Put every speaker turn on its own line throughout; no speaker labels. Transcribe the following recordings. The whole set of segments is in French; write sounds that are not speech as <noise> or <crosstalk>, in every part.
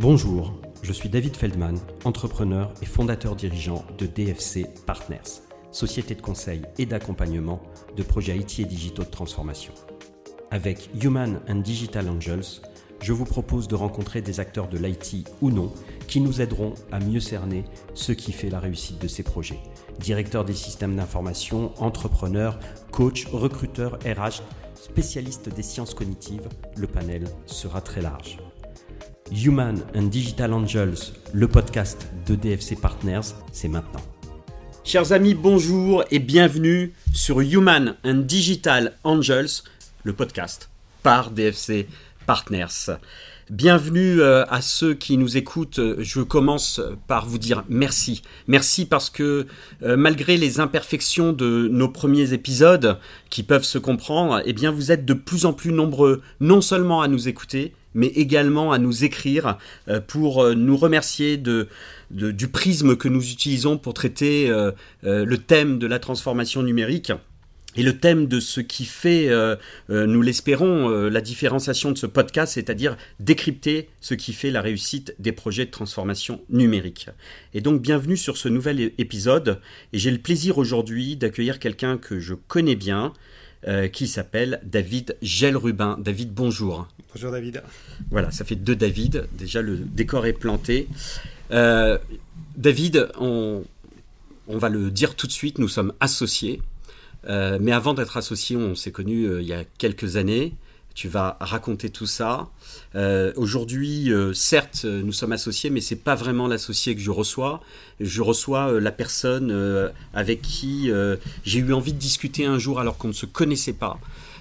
Bonjour, je suis David Feldman, entrepreneur et fondateur dirigeant de DFC Partners, société de conseil et d'accompagnement de projets IT et digitaux de transformation. Avec Human and Digital Angels, je vous propose de rencontrer des acteurs de l'IT ou non qui nous aideront à mieux cerner ce qui fait la réussite de ces projets. Directeurs des systèmes d'information, entrepreneurs, coachs, recruteurs, RH, spécialistes des sciences cognitives, le panel sera très large. Human and Digital Angels, le podcast de DFC Partners, c'est maintenant. Chers amis, bonjour et bienvenue sur Human and Digital Angels, le podcast par DFC Partners. Bienvenue euh, à ceux qui nous écoutent. Je commence par vous dire merci. Merci parce que euh, malgré les imperfections de nos premiers épisodes qui peuvent se comprendre, eh bien vous êtes de plus en plus nombreux non seulement à nous écouter, mais également à nous écrire euh, pour nous remercier de, du prisme que nous utilisons pour traiter le thème de la transformation numérique. Et le thème de ce qui fait, euh, euh, nous l'espérons, euh, la différenciation de ce podcast, c'est-à-dire décrypter ce qui fait la réussite des projets de transformation numérique. Et donc bienvenue sur ce nouvel épisode. Et j'ai le plaisir aujourd'hui d'accueillir quelqu'un que je connais bien, qui s'appelle David Gelrubin. David, bonjour.
Bonjour David.
Voilà, ça fait deux David. Déjà, le décor est planté. David, on, va le dire tout de suite, nous sommes associés. Euh, mais avant d'être associé, on s'est connu euh, il y a quelques années. Tu vas raconter tout ça. Euh, aujourd'hui, certes, nous sommes associés, mais c'est pas vraiment l'associé que je reçois. Je reçois la personne avec qui j'ai eu envie de discuter un jour alors qu'on ne se connaissait pas.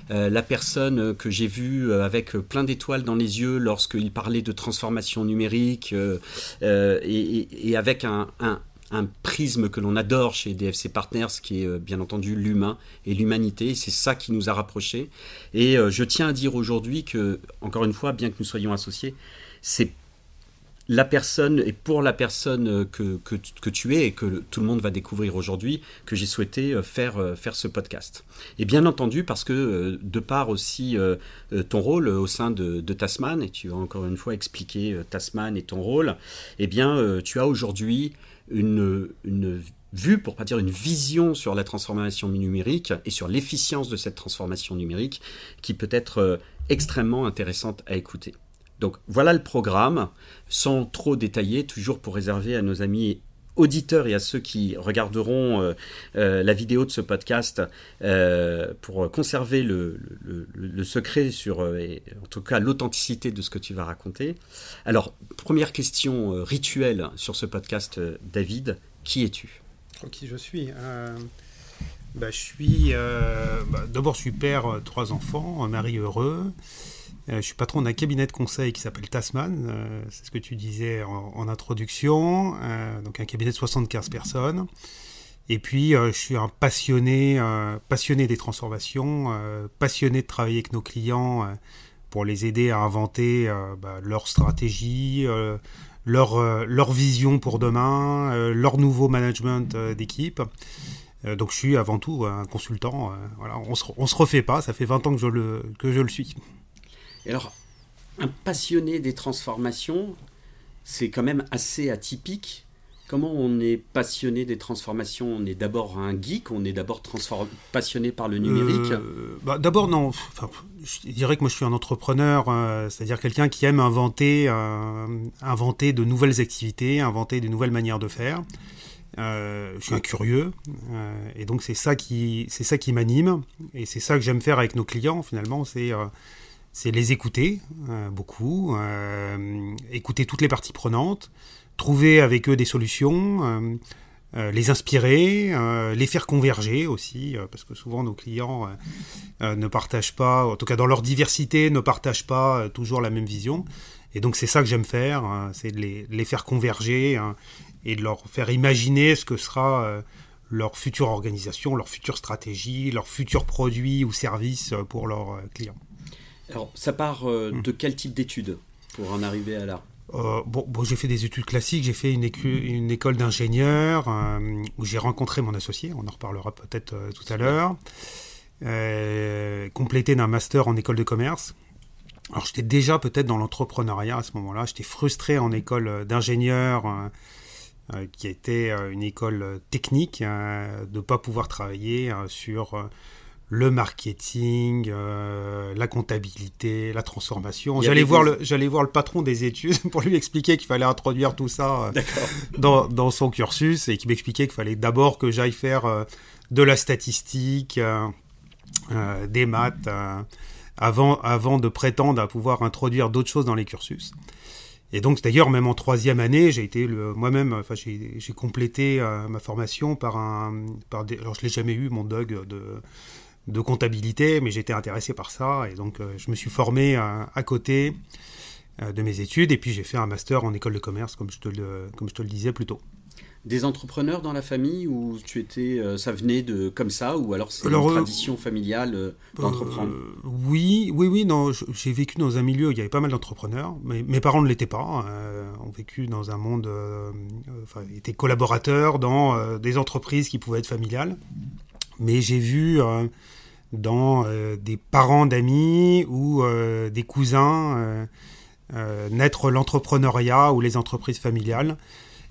La personne que j'ai vue avec plein d'étoiles dans les yeux lorsqu'il parlait de transformation numérique et, avec un, un prisme que l'on adore chez DFC Partners, qui est euh, bien entendu l'humain et l'humanité. C'est ça qui nous a rapprochés. Et euh, je tiens à dire aujourd'hui que, encore une fois, bien que nous soyons associés, c'est la personne et pour la personne euh, que, que, tu es et que tout le monde va découvrir aujourd'hui que j'ai souhaité faire, faire ce podcast. Et bien entendu parce que de par aussi ton rôle au sein de, de, Tasman, et tu vas encore une fois expliquer Tasman et ton rôle, eh bien tu as aujourd'hui une, une vue, pour pas dire une vision sur la transformation numérique et sur l'efficience de cette transformation numérique qui peut être euh, extrêmement intéressante à écouter. Donc voilà le programme, sans trop détailler, toujours pour réserver à nos amis auditeurs et à ceux qui regarderont euh, euh, la vidéo de ce podcast pour conserver le, secret sur, en tout cas, l'authenticité de ce que tu vas raconter. Alors, première question rituelle sur ce podcast, David, qui es-tu?
Qui je suis? Bah, je suis bah, d'abord je suis père trois enfants, un mari heureux. Je suis patron d'un cabinet de conseil qui s'appelle Tasman, c'est ce que tu disais en, introduction, donc un cabinet de 75 personnes. Et puis, je suis un passionné, passionné des transformations, passionné de travailler avec nos clients pour les aider à inventer bah, leur stratégie, leur, euh, leur vision pour demain, euh, leur nouveau management euh, d'équipe. donc je suis avant tout un consultant. voilà, on se, se refait pas, ça fait 20 ans que je le, que je le suis.
Et alors, un passionné des transformations, c'est quand même assez atypique Comment on est passionné des transformations? On est d'abord un geek, on est d'abord passionné par le numérique?
Euh, bah, D'abord, non. je dirais que moi je suis un entrepreneur, euh, c'est-à-dire quelqu'un qui aime inventer, euh, inventer de nouvelles activités, inventer de nouvelles manières de faire. je suis un curieux, et donc c'est ça qui, ça qui m'anime, et c'est ça que j'aime faire avec nos clients finalement, c'est c'est les écouter beaucoup, écouter toutes les parties prenantes, trouver avec eux des solutions, euh, euh, les inspirer, euh, les faire converger aussi, parce que souvent nos clients ne partagent pas, en tout cas dans leur diversité, ne partagent pas toujours la même vision. Et donc c'est ça que j'aime faire, hein, c'est de les, faire converger hein, et de leur faire imaginer ce que sera leur future organisation, leur future stratégie, leur futur produit ou service pour leurs clients.
Alors ça part de quel type d'études pour en arriver à là?
Euh, bon, j'ai fait des études classiques, j'ai fait une, une école d'ingénieur euh, où j'ai rencontré mon associé, on en reparlera peut-être euh, tout à l'heure, complété d'un master en école de commerce. alors j'étais déjà peut-être dans l'entrepreneuriat à ce moment-là. J'étais frustré en école d'ingénieur, qui était une école technique, de ne pas pouvoir travailler sur le marketing, euh, la comptabilité, la transformation. J'allais voir, le, j'allais voir le patron des études <laughs> pour lui expliquer qu'il fallait introduire tout ça euh, dans, dans, son cursus et qui m'expliquait qu'il fallait d'abord que j'aille faire euh, de la statistique, des maths, avant, avant de prétendre à pouvoir introduire d'autres choses dans les cursus. Et donc, d'ailleurs, même en troisième année, j'ai été moi-même, enfin, j'ai, complété ma formation par un, par des, alors je l'ai jamais eu, mon dog de de comptabilité, mais j'étais intéressé par ça et donc euh, je me suis formé à, côté euh, de mes études et puis j'ai fait un master en école de commerce, comme je te le, comme je te le disais plus tôt.
Des entrepreneurs dans la famille ou tu étais, euh, ça venait de comme ça ou alors c'est une tradition familiale d'entreprendre
Oui, oui, oui. Non, j'ai vécu dans un milieu où il y avait pas mal d'entrepreneurs. Mais mes parents ne l'étaient pas. ont vécu dans un monde, enfin, étaient collaborateurs dans des entreprises qui pouvaient être familiales. Mais j'ai vu dans euh, des parents d'amis ou euh, des cousins euh, naître l'entrepreneuriat ou les entreprises familiales.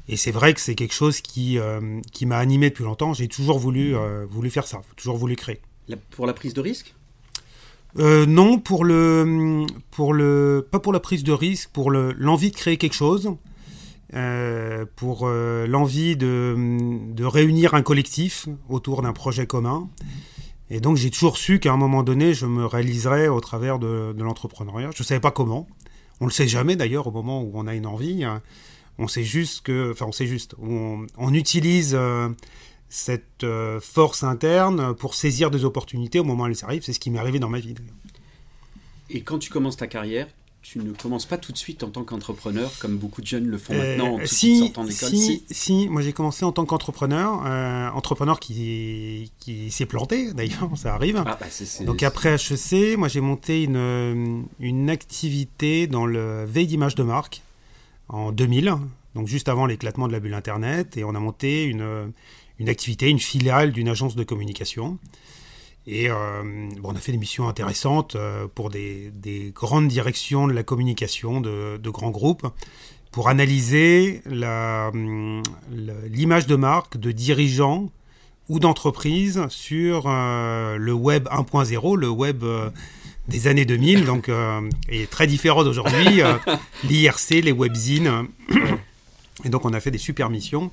Et c'est vrai que c'est quelque chose qui, qui m'a animé depuis longtemps. J'ai toujours voulu, voulu faire ça, toujours voulu créer.
pour la prise de risque?
Non, pour le, pour le, pas pour la prise de risque, pour l'envie de créer quelque chose, pour l'envie de, de, réunir un collectif autour d'un projet commun. Et donc j'ai toujours su qu'à un moment donné, je me réaliserais au travers de, l'entrepreneuriat. Je ne savais pas comment. On ne le sait jamais d'ailleurs au moment où on a une envie. On sait juste que, enfin on sait juste, on, utilise euh, cette euh, force interne pour saisir des opportunités au moment où elles arrivent. C'est ce qui m'est arrivé dans ma vie.
Et quand tu commences ta carrière, tu ne commences pas tout de suite en tant qu'entrepreneur, comme beaucoup de jeunes le font euh, maintenant en
si, sortant d'école si, si, moi j'ai commencé en tant qu'entrepreneur, euh, entrepreneur qui, qui s'est planté <laughs> d'ailleurs, ça arrive. Ah, bah, Donc après HEC, moi j'ai monté une, une activité dans le veille d'image de marque en 2000, donc juste avant l'éclatement de la bulle Internet, et on a monté une, une activité, une filiale d'une agence de communication. Et euh, bon, on a fait des missions intéressantes euh, pour des, des, grandes directions de la communication de, de grands groupes pour analyser l'image de marque de dirigeants ou d'entreprises sur euh, le web 1.0, le web des années 2000, donc est très différent d'aujourd'hui, l'IRC, les webzines. Et donc on a fait des super missions.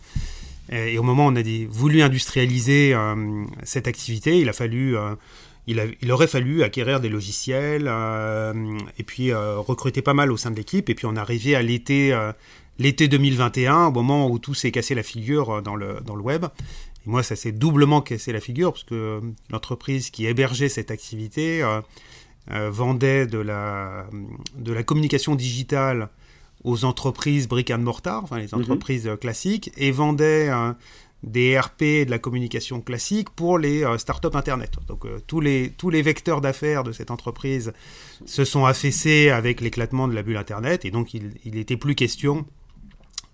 Et, au moment où on a voulu industrialiser euh, cette activité, il a fallu, euh, il, aurait fallu acquérir des logiciels euh, et puis recruter pas mal au sein de l'équipe. Et puis on arrivé à l'été, l'été 2021, au moment où tout s'est cassé la figure dans le, dans le web. Et moi, ça s'est doublement cassé la figure parce que l'entreprise qui hébergeait cette activité vendait de la, de la communication digitale aux entreprises brick and mortar, enfin les mhm. entreprises euh, classiques, et vendaient euh, des RP de la communication classique pour les euh, startups Internet. Donc tous, les, tous les vecteurs d'affaires de cette entreprise se sont affaissés avec l'éclatement de la bulle Internet, et donc il n'était plus question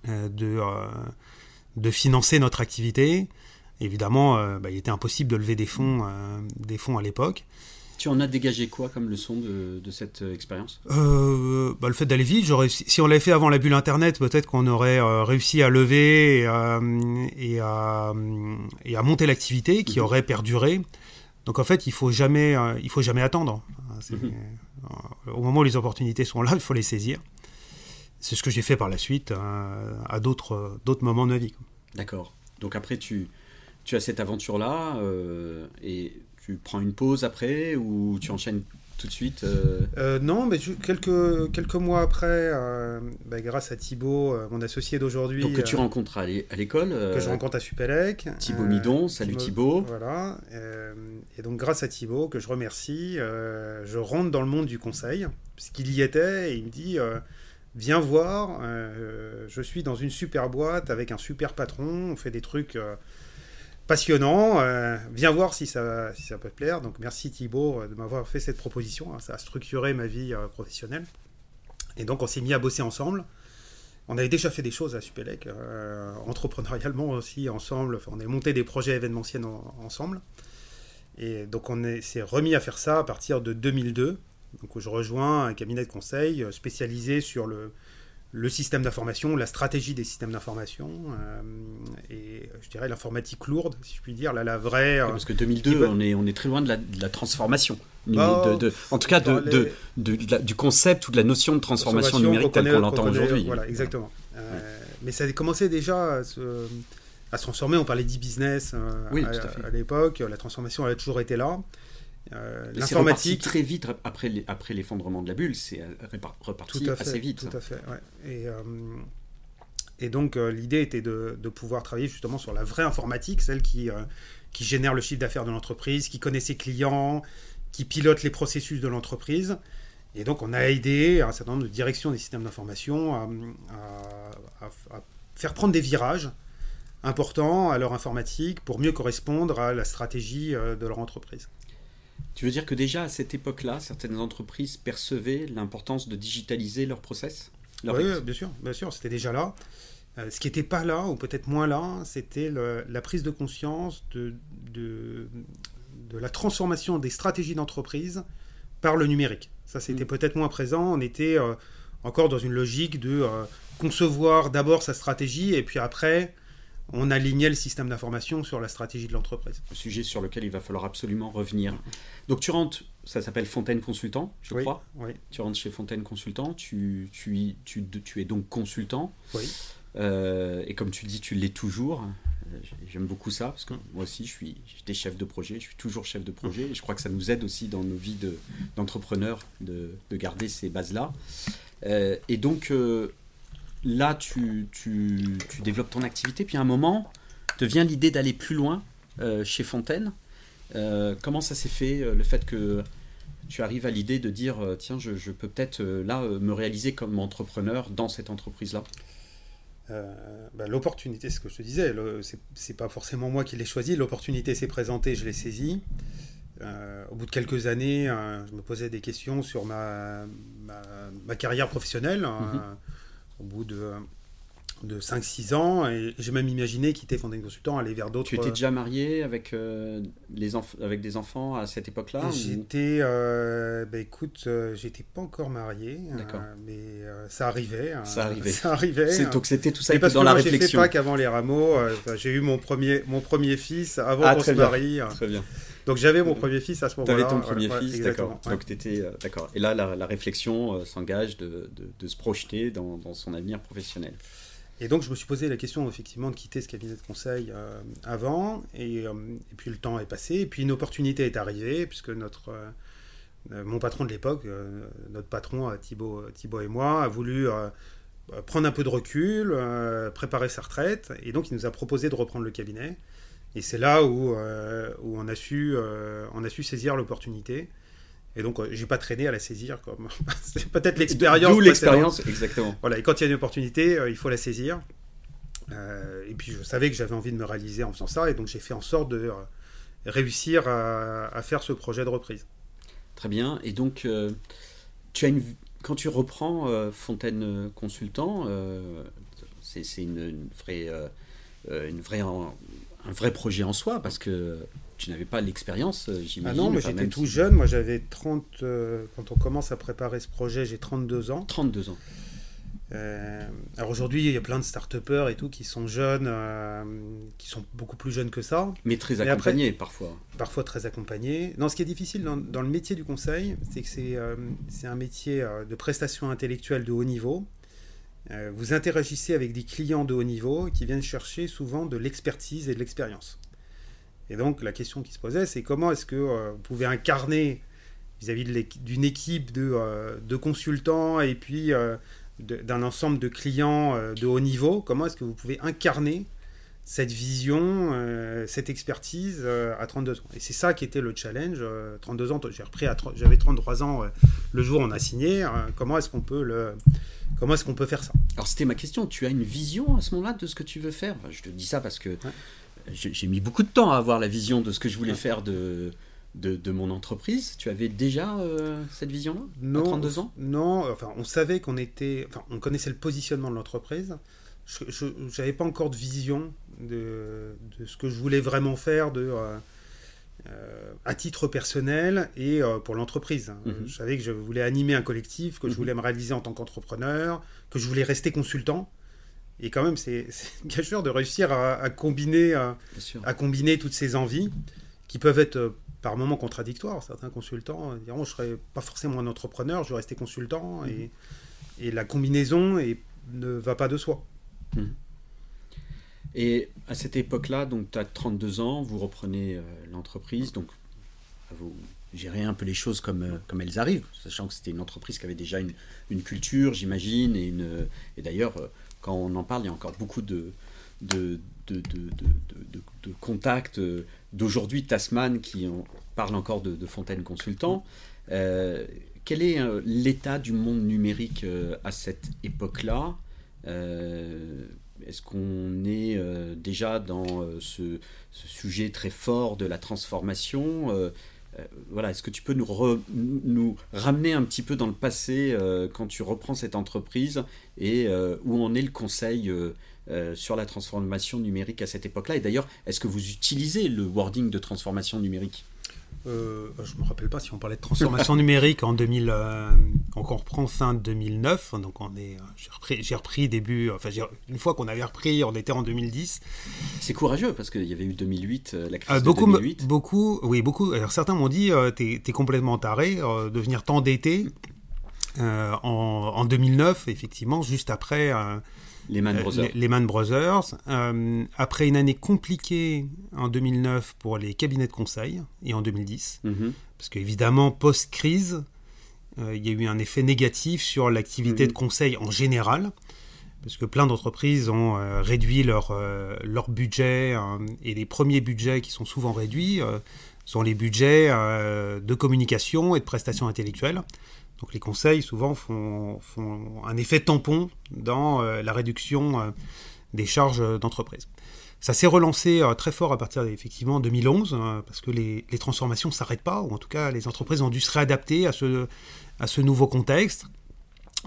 de, de financer notre activité. Évidemment, bah, il était impossible de lever des fonds, des fonds à l'époque.
Tu en as dégagé quoi comme leçon de, de cette euh, expérience?
Euh, bah, Le fait d'aller vite. Si on l'avait fait avant la bulle Internet, peut-être qu'on aurait euh, réussi à lever et à, et à, et à monter l'activité qui mhm. aurait perduré. Donc en fait, il faut jamais, il faut jamais attendre. Mhm. Au moment où les opportunités sont là, il faut les saisir. C'est ce que j'ai fait par la suite à d'autres moments de ma vie.
D'accord. Donc après, tu, tu as cette aventure-là et tu prends une pause après ou tu enchaînes tout de suite
euh euh, Non, mais quelques, quelques mois après, euh, bah, grâce à Thibaut, mon associé d'aujourd'hui.
Donc que tu rencontres à l'école.
que je rencontre à Supélec.
Thibaut Midon, salut Thibaut.
Voilà. et donc grâce à Thibaut, que je remercie, je rentre dans le monde du conseil, puisqu'il y était, et il me dit Viens voir, je suis dans une super boîte avec un super patron, on fait des trucs passionnant. Euh, viens voir si ça, peut te plaire. Donc merci Thibaut euh, de m'avoir fait cette proposition. Hein. Ça a structuré ma vie euh, professionnelle. Et donc on s'est mis à bosser ensemble. On avait déjà fait des choses à Supélec, entrepreneurialement aussi ensemble. on a monté des projets événementiels ensemble. Et donc on s'est remis à faire ça à partir de 2002. Donc je rejoins un cabinet de conseil spécialisé sur le, le système d'information, la stratégie des systèmes d'information, euh, et je dirais l'informatique lourde, si je puis dire, là, la vraie...
parce que 2002, on, est, on est très loin de la, de la transformation. Bah, de, en tout cas, de, du concept ou de la notion de transformation, numérique telle qu'on l'entend aujourd'hui.
Voilà, exactement. Euh, mais ça a commencé déjà à se, à se transformer. On parlait d'e-business euh, à, à l'époque. La transformation, elle a toujours été là.
Euh, l'informatique très vite après après l'effondrement de la bulle, c'est reparti tout assez vite.
Tout à fait. Et, euh, et donc euh, l'idée était de, de, pouvoir travailler justement sur la vraie informatique, celle qui qui génère le chiffre d'affaires de l'entreprise, qui connaît ses clients, qui pilote les processus de l'entreprise. Et donc on a aidé un certain nombre de directions des systèmes d'information à, à, faire prendre des virages importants à leur informatique pour mieux correspondre à la stratégie de leur entreprise.
Tu veux dire que déjà à cette époque-là, certaines entreprises percevaient l'importance de digitaliser leur process
Oui, bien sûr, bien sûr, c'était déjà là. Euh, ce qui n'était pas là, ou peut-être moins là, c'était la prise de conscience de, de, la transformation des stratégies d'entreprise par le numérique. Ça, c'était mm. peut-être moins présent. On était euh, encore dans une logique de euh, concevoir d'abord sa stratégie et puis après on alignait le système d'information sur la stratégie de l'entreprise.
Un sujet sur lequel il va falloir absolument revenir. Donc tu rentres, ça s'appelle Fontaine Consultant, je crois.
Oui.
Tu rentres chez Fontaine Consultant, tu, tu, tu, tu es donc consultant.
Oui.
Euh, et comme tu dis, tu l'es toujours. Euh, j'aime beaucoup ça, parce que moi aussi, je suis, j'étais chef de projet, je suis toujours chef de projet. Et je crois que ça nous aide aussi dans nos vies d'entrepreneurs de, de, garder ces bases-là. Euh, et donc, là, tu, tu, tu, développes ton activité, puis à un moment, te vient l'idée d'aller plus loin euh, chez Fontaine. Euh, comment ça s'est fait, euh, le fait que tu arrives à l'idée de dire, tiens, je, je peux peut-être là me réaliser comme entrepreneur dans cette entreprise-là?
Bah, L'opportunité, ce que je te disais, c'est pas forcément moi qui l'ai choisi, l'opportunité s'est présentée, je l'ai saisie. au bout de quelques années, je me posais des questions sur ma, ma, carrière professionnelle. Mm-hmm au bout de, de 5-6 ans. Et j'ai même imaginé quitter Fontaine Consultant, aller vers d'autres.
Tu étais déjà marié avec, euh, les avec des enfants à cette époque-là
J'étais. Euh, bah, écoute, euh, j'étais pas encore marié.
D'accord.
mais ça arrivait. Hein.
ça arrivait. <laughs>
Ça arrivait.
Donc c'était tout ça parce dans que la moi, réflexion.
Pas qu'avant les rameaux. j'ai eu mon premier, mon premier fils avant ah, qu'on se marie.
Très bien.
Donc j'avais mon premier fils à ce moment-là.
Tu avais ton premier fils, d'accord. Donc tu euh, d'accord. Et là, la, réflexion euh, s'engage de, de, se projeter dans, dans, son avenir professionnel.
Et donc je me suis posé la question effectivement de quitter ce cabinet de conseil euh, avant, et, et, puis le temps est passé, et puis une opportunité est arrivée, puisque notre, mon patron de l'époque, notre patron Thibaut, Thibaut et moi, a voulu prendre un peu de recul, préparer sa retraite, et donc il nous a proposé de reprendre le cabinet. Et c'est là où, euh, où on, a su, euh, on a su saisir l'opportunité. Et donc, euh, j'ai pas traîné à la saisir. Comme... <laughs> c'est peut-être l'expérience.
D'où l'expérience, exactement.
Voilà, et quand il y a une opportunité, il faut la saisir. et puis, je savais que j'avais envie de me réaliser en faisant ça. Et donc, j'ai fait en sorte de réussir à, à, faire ce projet de reprise.
Très bien. Et donc, tu as une... quand tu reprends Fontaine Consultant, c'est une, une, vraie. une vraie un vrai projet en soi parce que tu n'avais pas l'expérience, euh, j'imagine.
Ah non, mais j'étais tout jeune. Moi, j'avais 30. Euh, quand on commence à préparer ce projet, j'ai 32 ans.
32 ans.
Euh, alors aujourd'hui, il y a plein de start-upers et tout qui sont jeunes, qui sont beaucoup plus jeunes que ça.
Mais très accompagnés parfois.
Parfois très accompagnés. Non, ce qui est difficile dans, dans le métier du conseil, c'est que c'est un métier de prestation intellectuelle de haut niveau. Vous interagissez avec des clients de haut niveau qui viennent chercher souvent de l'expertise et de l'expérience. Et donc la question qui se posait, c'est comment est-ce que euh, vous pouvez incarner vis-à-vis d'une équipe de, euh, de, consultants et puis d'un ensemble de clients de haut niveau, comment est-ce que vous pouvez incarner cette vision, cette expertise à 32 ans? Et c'est ça qui était le challenge. 32 ans, j'ai repris, j'avais 33 ans le jour où on a signé. comment est-ce qu'on peut le, Comment est-ce qu'on peut faire ça?
Alors c'était ma question. Tu as une vision à ce moment-là de ce que tu veux faire? Je te dis ça parce que j'ai mis beaucoup de temps à avoir la vision de ce que je voulais faire de, de, mon entreprise. Tu avais déjà euh, cette vision-là
Non.
À 32 ans?
Non. Enfin, on savait qu'on était. Enfin, on connaissait le positionnement de l'entreprise. Je n'avais pas encore de vision de, de, ce que je voulais vraiment faire, de, euh, à titre personnel et pour l'entreprise. Hein. Mhm. Je savais que je voulais animer un collectif, que je mhm. voulais me réaliser en tant qu'entrepreneur, que je voulais rester consultant. Et quand même, c'est <laughs> bien sûr de réussir à, combiner, à, combiner toutes ces envies qui peuvent être par moments contradictoires. Certains consultants diront je ne serai pas forcément un entrepreneur, je vais rester consultant. Et, mhm. et, la combinaison ne va pas de soi.
Et à cette époque-là, donc tu as 32 ans, vous reprenez euh, l'entreprise, donc vous gérez un peu les choses comme, euh, comme elles arrivent, sachant que c'était une entreprise qui avait déjà une, une culture, j'imagine, et, une, et d'ailleurs, euh, quand on en parle, il y a encore beaucoup de, contacts. D'aujourd'hui, Tasman, qui en, parle encore de, Fontaine Consultant. quel est l'état du monde numérique à cette époque-là? Est-ce qu'on est euh, déjà dans euh, ce, sujet très fort de la transformation? Euh, voilà, est-ce que tu peux nous, nous, ramener un petit peu dans le passé quand tu reprends cette entreprise et où en est le conseil sur la transformation numérique à cette époque-là? Et d'ailleurs, est-ce que vous utilisez le wording de transformation numérique?
Euh, je ne me rappelle pas si on parlait de transformation <laughs> numérique en 2000, euh, on reprend fin 2009, donc on est, euh, j'ai repris, début, enfin une fois qu'on avait repris, on était en 2010.
C'est courageux parce qu'il y avait eu 2008, la crise
beaucoup,
de 2008.
Beaucoup, oui, beaucoup. Alors certains m'ont dit, t'es es complètement taré de venir t'endetter en, en, 2009, effectivement, juste après
Lehman euh, Brothers.
Lehman Brothers. Euh, après une année compliquée en 2009 pour les cabinets de conseil et en 2010, mhm. parce qu'évidemment, post-crise, euh, il y a eu un effet négatif sur l'activité de mhm. conseil en général, parce que plein d'entreprises ont réduit leur, leur budget, et les premiers budgets qui sont souvent réduits sont les budgets de communication et de prestations intellectuelles. Donc les conseils souvent font, un effet tampon dans euh, la réduction euh, des charges d'entreprise. Ça s'est relancé euh, très fort à partir d'effectivement 2011, parce que les, transformations ne s'arrêtent pas, ou en tout cas les entreprises ont dû se réadapter à ce, à ce nouveau contexte.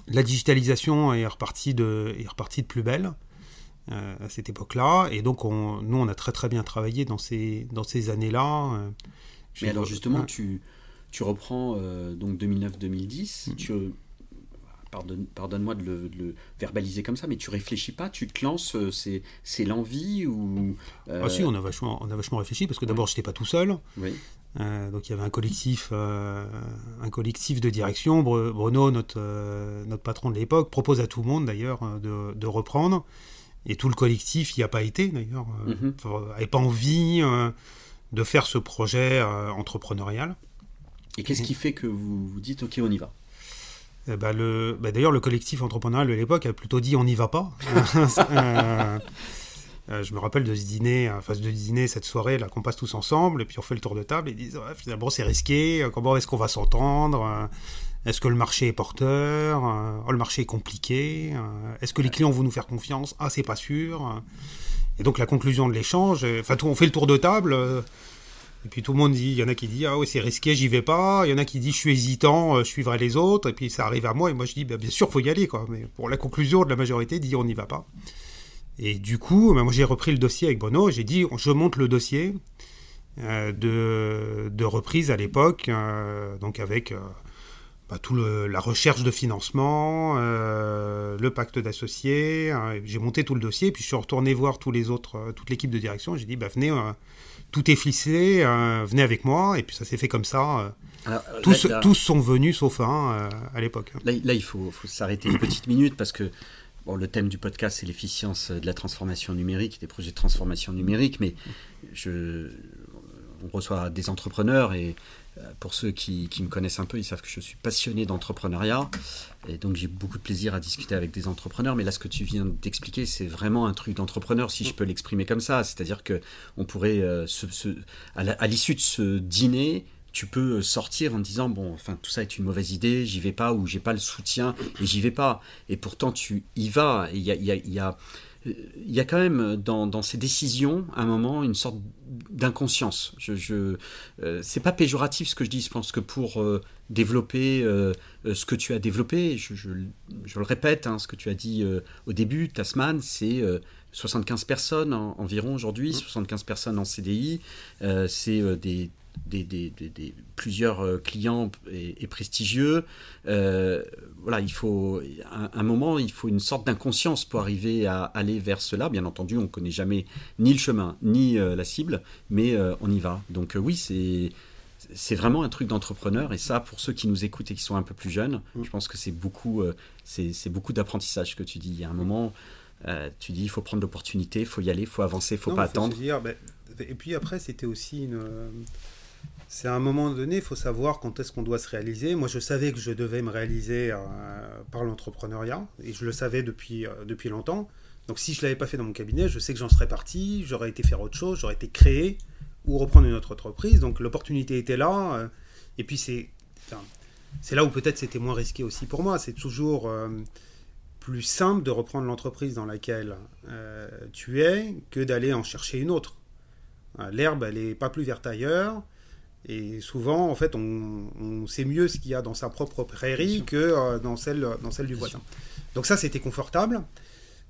La digitalisation est repartie de, est repartie de plus belle à cette époque-là, et donc nous on a très très bien travaillé dans ces, dans ces années-là.
Mais alors justement, tu tu reprends euh, donc 2009-2010, mm. tu pardonne, pardonne-moi de le, verbaliser comme ça, mais tu réfléchis pas, tu te lances, euh, c'est, c'est l'envie ou
euh, Ah si, on a vachement, on a vachement réfléchi parce que d'abord je j'étais pas tout seul.
Oui.
donc il y avait un collectif, un collectif de direction. Bruno, notre, notre patron de l'époque, propose à tout le monde d'ailleurs de, de, reprendre. Et tout le collectif n'y a pas été d'ailleurs, n'avait mm-hmm. pas envie de faire ce projet entrepreneurial.
Et qu'est-ce qui fait que vous vous dites OK, on y va?
Eh ben, le, ben, D'ailleurs, le collectif entrepreneurial de l'époque a plutôt dit on n'y va pas. <laughs> Euh, euh, je me rappelle de ce dîner, en face de dîner cette soirée, là, qu'on passe tous ensemble, et puis on fait le tour de table, et ils disent finalement c'est risqué, comment est-ce qu'on va s'entendre Est-ce que le marché est porteur oh, Le marché est compliqué Est-ce que les clients vont nous faire confiance? Ah, c'est pas sûr. Et donc la conclusion de l'échange, enfin, on fait le tour de table. Et puis tout le monde dit, il y en a qui disent ah oui c'est risqué, j'y vais pas. Il y en a qui disent je suis hésitant, euh, je suivrai les autres. Et puis ça arrive à moi et moi je dis bah, bien sûr faut y aller quoi. Mais pour la conclusion de la majorité dit on n'y va pas. Et du coup, bah, moi j'ai repris le dossier avec Bono. J'ai dit je monte le dossier euh, de, de, reprise à l'époque, euh, donc avec bah, tout la recherche de financement, le pacte d'associés. j'ai monté tout le dossier, puis je suis retourné voir tous les autres, toute l'équipe de direction. J'ai dit bah venez tout est flissé, euh, venez avec moi, et puis ça s'est fait comme ça. Euh. tous, tous, sont venus sauf un euh, à l'époque.
Là, il faut, faut s'arrêter une petite minute parce que bon, le thème du podcast, c'est l'efficience de la transformation numérique, des projets de transformation numérique, mais je, on reçoit des entrepreneurs et pour ceux qui, me connaissent un peu, ils savent que je suis passionné d'entrepreneuriat. Et donc j'ai beaucoup de plaisir à discuter avec des entrepreneurs. Mais là, ce que tu viens d'expliquer, c'est vraiment un truc d'entrepreneur, si je peux l'exprimer comme ça. C'est-à-dire que on pourrait, euh, à l'issue de ce dîner, tu peux sortir en disant bon enfin tout ça est une mauvaise idée j'y vais pas ou j'ai pas le soutien et j'y vais pas et pourtant tu y vas il y a, y a il y a quand même dans, ces décisions, à un moment, une sorte d'inconscience. Je, je euh, c'est pas péjoratif ce que je dis. Je pense que pour euh, développer euh, ce que tu as développé, je, le répète, hein, ce que tu as dit au début, Tasman, c'est 75 personnes environ aujourd'hui, 75 mmh. personnes en CDI. c'est des des, plusieurs euh, clients et, prestigieux. Euh, voilà, il faut un, moment, il faut une sorte d'inconscience pour arriver à aller vers cela. Bien entendu, on ne connaît jamais ni le chemin ni euh, la cible, mais on y va. Donc oui, c'est c'est vraiment un truc d'entrepreneur et ça pour ceux qui nous écoutent et qui sont un peu plus jeunes mm. je pense que c'est beaucoup c'est beaucoup d'apprentissage que tu dis il y a un moment tu dis il faut prendre l'opportunité il faut y aller il faut avancer il faut pas attendre
ben, et puis après c'était aussi une c'est à un moment donné, il faut savoir quand est-ce qu'on doit se réaliser. Moi, je savais que je devais me réaliser euh, par l'entrepreneuriat, et je le savais depuis, euh, depuis longtemps. Donc si je ne l'avais pas fait dans mon cabinet, je sais que j'en serais parti, j'aurais été faire autre chose, j'aurais été créé ou reprendre une autre entreprise. Donc l'opportunité était là. Euh, et puis c'est, c'est là où peut-être c'était moins risqué aussi pour moi. C'est toujours plus simple de reprendre l'entreprise dans laquelle tu es que d'aller en chercher une autre. L'herbe, elle n'est pas plus verte ailleurs. Et souvent, en fait, on, sait mieux ce qu'il y a dans sa propre prairie que euh, dans, celle, dans celle du voisin. Donc ça, c'était confortable.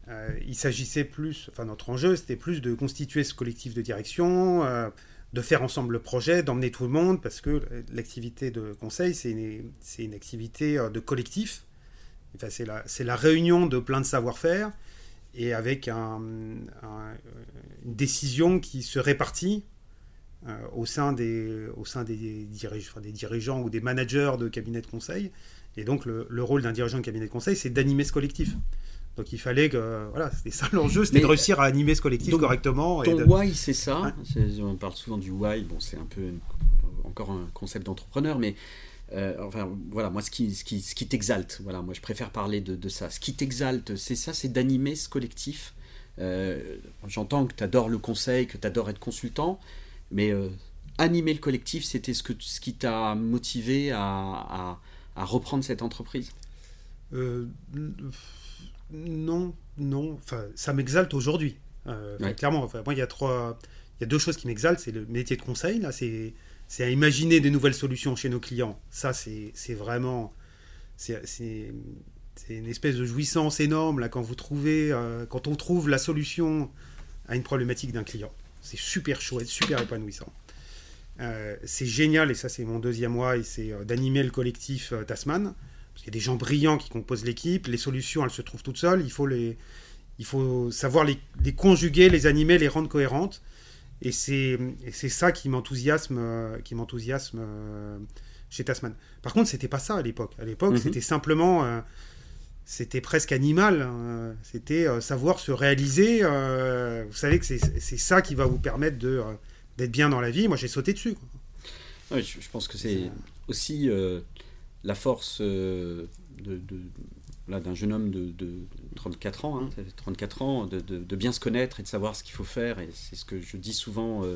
Euh, il s'agissait plus, enfin notre enjeu, c'était plus de constituer ce collectif de direction, euh, de faire ensemble le projet, d'emmener tout le monde, parce que l'activité de conseil, c'est une, une, activité de collectif. Enfin, c'est la, la, réunion de plein de savoir-faire et avec un, une décision qui se répartit au, sein des, au sein des, des dirigeants ou des managers de cabinets de conseil. Et donc le, rôle d'un dirigeant de cabinet de conseil, c'est d'animer ce collectif. Donc il fallait que voilà, c'était ça l'enjeu, c'était de réussir à animer ce collectif correctement.
Ton why, c'est ça. On parle souvent du why. Bon, c'est un peu encore un concept d'entrepreneur, mais euh, enfin voilà, moi ce qui, ce qui, ce qui t'exalte, voilà, moi je préfère parler de, de ça. Ce qui t'exalte, c'est ça, c'est d'animer ce collectif. Euh, j'entends que tu adores le conseil, que tu adores être consultant, mais euh, animer le collectif, c'était ce, que, ce qui t'a motivé à, à, reprendre cette entreprise?
Euh, Non, non. Enfin, ça m'exalte aujourd'hui. Euh, clairement, enfin, moi, il y a trois, il y a deux choses qui m'exaltent. C'est le métier de conseil. Là, c'est, c'est à imaginer des nouvelles solutions chez nos clients. Ça, c'est, c'est vraiment, c'est, c'est, une espèce de jouissance énorme là quand vous trouvez, quand on trouve la solution à une problématique d'un client. C'est super chouette, super épanouissant. Euh, c'est génial, et ça c'est mon deuxième et c'est euh, d'animer le collectif euh, Tasman. Parce qu'il y a des gens brillants qui composent l'équipe, les solutions elles se trouvent toutes seules, il faut, les, il faut savoir les, les conjuguer, les animer, les rendre cohérentes. Et c'est ça qui m'enthousiasme qui m'enthousiasme chez Tasman. Par contre, c'était pas ça à l'époque. À l'époque, mhm. c'était simplement c'était presque animal. Hein. C'était euh, savoir se réaliser. Euh, vous savez que c'est ça qui va vous permettre de euh, d'être bien dans la vie. Moi, j'ai sauté dessus.
je, pense que c'est aussi la force de, d'un jeune homme de, 34 ans, 34 hein, ans, de, bien se connaître et de savoir ce qu'il faut faire. Et c'est ce que je dis souvent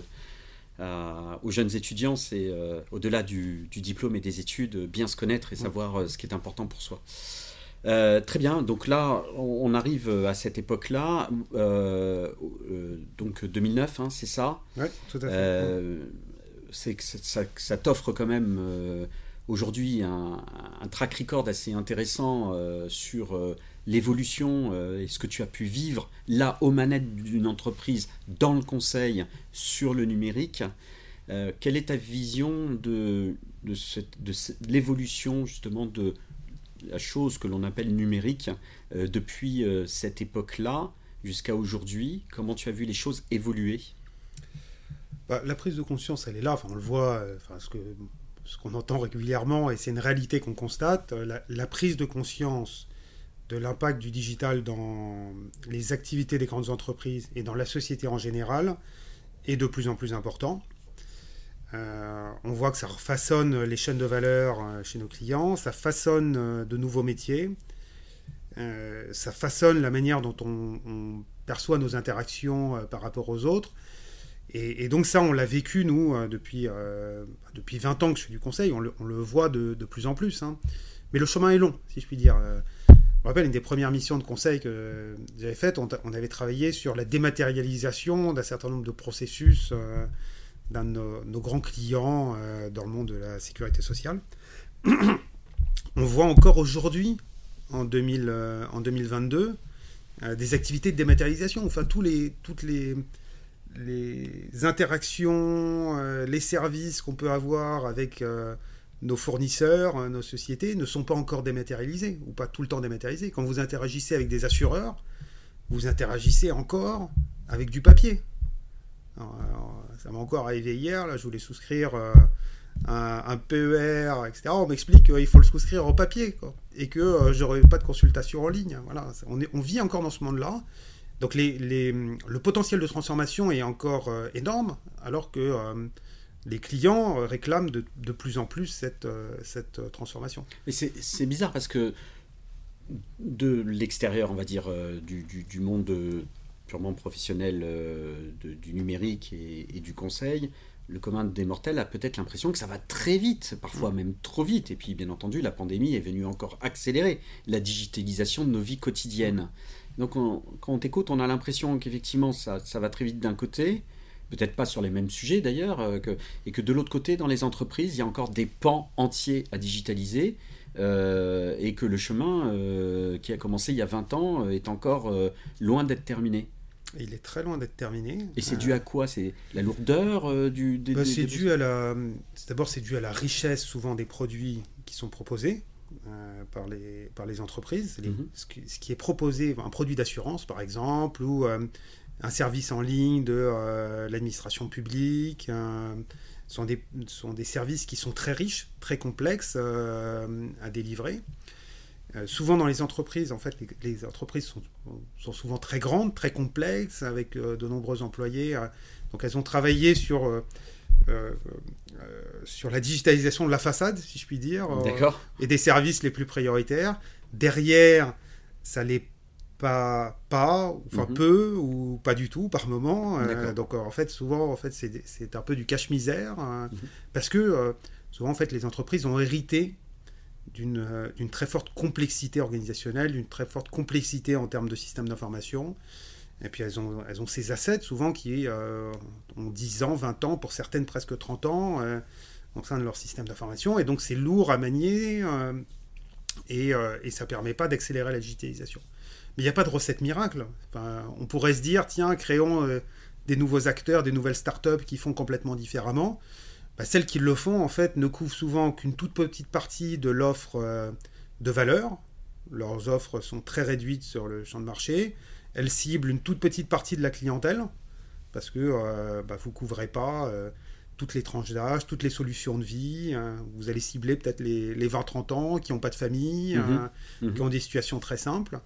aux jeunes étudiants, c'est au-delà du, du, diplôme et des études, bien se connaître et savoir ce qui est important pour soi. Euh, très bien, donc là, on, arrive à cette époque-là, euh, euh, donc 2009, hein, c'est ça?
Oui, tout à fait.
c'est que ça, t'offre quand même aujourd'hui un, track record assez intéressant sur l'évolution et ce que tu as pu vivre là aux manettes d'une entreprise dans le conseil sur le numérique. quelle est ta vision de, de, de l'évolution justement de, la chose que l'on appelle numérique euh, depuis euh, cette époque-là jusqu'à aujourd'hui Comment tu as vu les choses évoluer?
Bah, La prise de conscience, elle est là. On le voit, euh, ce qu'on entend régulièrement, et c'est une réalité qu'on constate, la, prise de conscience de l'impact du digital dans les activités des grandes entreprises et dans la société en général est de plus en plus important. Euh, on voit que ça refaçonne les chaînes de valeur euh, chez nos clients, ça façonne euh, de nouveaux métiers, ça façonne la manière dont on, perçoit nos interactions par rapport aux autres. Et, donc ça, on l'a vécu, nous, depuis, depuis 20 ans que je fais du conseil, on le, voit de, plus en plus. Hein. Mais le chemin est long, si je puis dire. Je me rappelle une des premières missions de conseil que j'avais faites, on, avait travaillé sur la dématérialisation d'un certain nombre de processus d'un de nos, grands clients euh, dans le monde de la sécurité sociale. <clears throat> On voit encore aujourd'hui, en, 2000, euh, 2022, euh, des activités de dématérialisation. Enfin, toutes les interactions, les services qu'on peut avoir avec nos fournisseurs, nos sociétés ne sont pas encore dématérialisés, ou pas tout le temps dématérialisés. Quand vous interagissez avec des assureurs, vous interagissez encore avec du papier. Ça m'a encore arrivé hier, là, je voulais souscrire un, PER, etc. On m'explique qu'il faut le souscrire au papier, et que euh, j'aurai pas de consultation en ligne. Voilà, on, vit encore dans ce monde-là. Donc le potentiel de transformation est encore euh, énorme, alors que euh, les clients réclament de, plus en plus cette, transformation.
Mais c'est bizarre parce que de l'extérieur, on va dire, du, monde purement professionnel du numérique et, et, du conseil, le commun des mortels a peut-être l'impression que ça va très vite, parfois même trop vite. Et puis, bien entendu, la pandémie est venue encore accélérer la digitalisation de nos vies quotidiennes. Donc, quand on t'écoute, on a l'impression qu'effectivement, ça, va très vite d'un côté, peut-être pas sur les mêmes sujets d'ailleurs, euh, et que de l'autre côté, dans les entreprises, il y a encore des pans entiers à digitaliser. Euh, et que le chemin euh, qui a commencé il y a 20 ans est encore loin d'être terminé.
Il est très loin d'être terminé.
Et c'est dû à quoi? C'est la lourdeur euh, du.
Bah, c'est dû à la. D'abord, c'est dû à la richesse souvent des produits qui sont proposés euh, par les par les entreprises. Mhm. ce, qui, est proposé, un produit d'assurance par exemple, ou euh, un service en ligne de l'administration publique. sont des, sont des services qui sont très riches, très complexes à délivrer. Euh, souvent dans les entreprises, en fait, les, entreprises sont, souvent très grandes, très complexes, avec euh, de nombreux employés. Euh, donc elles ont travaillé sur, sur la digitalisation de la façade, si je puis dire, et des services les plus prioritaires. Derrière, ça l'est pas, pas, enfin mhm. peu ou pas du tout par moment. donc en fait, souvent, en fait, c'est un peu du cache-misère, hein, mhm. parce que souvent, en fait, les entreprises ont hérité d'une très forte complexité organisationnelle, d'une très forte complexité en termes de système d'information. Et puis elles ont, elles ont ces assets souvent qui euh, ont 10 ans, 20 ans, pour certaines presque 30 ans euh, au sein de leur système d'information. Et donc c'est lourd à manier et, ça ne permet pas d'accélérer la digitalisation. Mais il n'y a pas de recette miracle. on pourrait se dire, tiens, créons des nouveaux acteurs, des nouvelles startups qui font complètement différemment. Bah, celles qui le font, en fait, ne couvrent souvent qu'une toute petite partie de l'offre euh, de valeur. Leurs offres sont très réduites sur le champ de marché. Elles ciblent une toute petite partie de la clientèle, parce que euh, bah, vous ne couvrez pas euh, toutes les tranches d'âge, toutes les solutions de vie. Hein. Vous allez cibler peut-être les, 20-30 ans qui n'ont pas de famille, hein, mhm. Mhm. qui ont des situations très simples.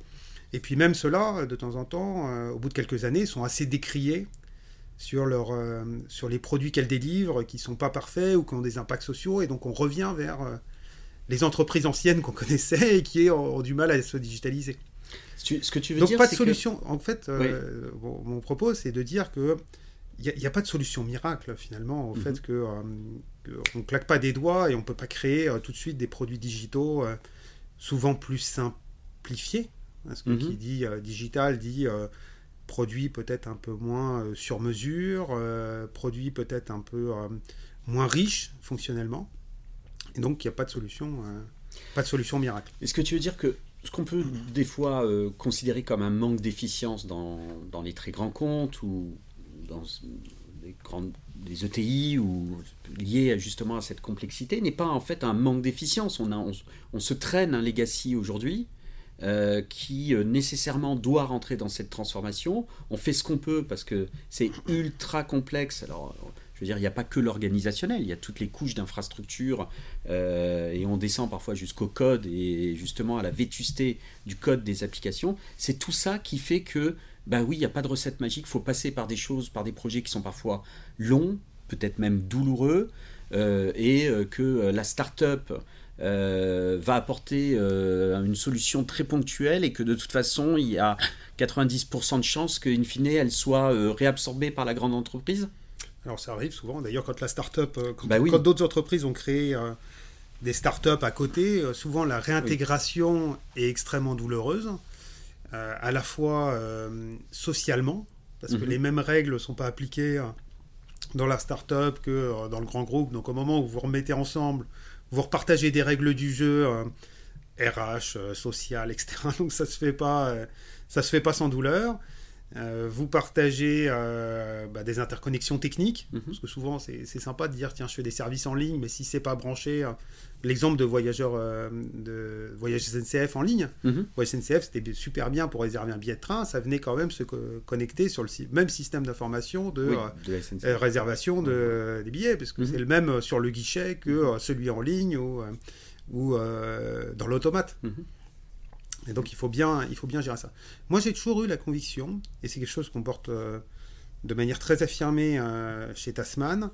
Et puis même ceux-là, de temps en temps, au bout de quelques années, sont assez décriés sur, leur, euh, sur les produits qu'elles délivrent qui ne sont pas parfaits ou qui ont des impacts sociaux. Et donc on revient vers euh, les entreprises anciennes qu'on <laughs> connaissait et qui ont, du mal à se digitaliser.
Ce que tu veux
donc
dire,
pas de solution. En fait, euh, mon propos, c'est de dire que il n'y a, pas de solution miracle finalement au fait mhm. que, on ne claque pas des doigts et on ne peut pas créer tout de suite des produits digitaux souvent plus simplifiés. Parce que mhm. qui dit digital dit produit peut-être un peu moins euh, sur mesure, euh, produit peut-être un peu euh, moins riche fonctionnellement. Et donc, il n'y a pas de solution, pas de solution miracle.
Est-ce que tu veux dire que ce qu'on peut des fois considérer comme un manque d'efficience dans, les très grands comptes ou dans les grandes les ETI ou lié justement à cette complexité n'est pas en fait un manque d'efficience. On, on, se traîne un legacy aujourd'hui euh, qui euh, nécessairement doit rentrer dans cette transformation. On fait ce qu'on peut parce que c'est ultra complexe. Alors, je veux dire, il n'y a pas que l'organisationnel, il y a toutes les couches d'infrastructure euh, et on descend parfois jusqu'au code et justement à la vétusté du code des applications. C'est tout ça qui fait que, ben oui, il n'y a pas de recette magique, il faut passer par des choses, par des projets qui sont parfois longs, peut-être même douloureux, et que la start-up euh, va apporter euh, une solution très ponctuelle et que de toute façon, il y a 90% de chances qu'in fine, elle soit euh, réabsorbée par la grande entreprise
Alors ça arrive souvent, d'ailleurs quand la start-up, quand, bah d'autres entreprises ont créé des start-up à côté, souvent la réintégration est extrêmement douloureuse, à la fois socialement, parce que mhm. les mêmes règles ne sont pas appliquées dans la start-up que dans le grand groupe. Donc au moment où vous remettez ensemble, vous repartagez des règles du jeu RH, euh, euh, social, etc. <laughs> Donc ça se fait pas, euh, ça se fait pas sans douleur. Euh, vous partagez euh, bah, des interconnexions techniques,
Mhm.
parce que souvent c'est c'est sympa de dire tiens je fais des services en ligne, mais si c'est pas branché, euh, l'exemple de voyageurs euh, de voyage SNCF en ligne,
Mhm.
voyage SNCF c'était super bien pour réserver un billet de train, ça venait quand même se co- connecter sur le même système d'information de
Oui,
euh,
de
euh, réservation de, des billets, parce que
Mhm.
c'est le même sur le guichet que celui en ligne ou, ou euh, dans l'automate.
Mhm.
Et donc il faut bien, il faut bien gérer ça. Moi j'ai toujours eu la conviction, et c'est quelque chose qu'on porte de manière très affirmée chez Tasman,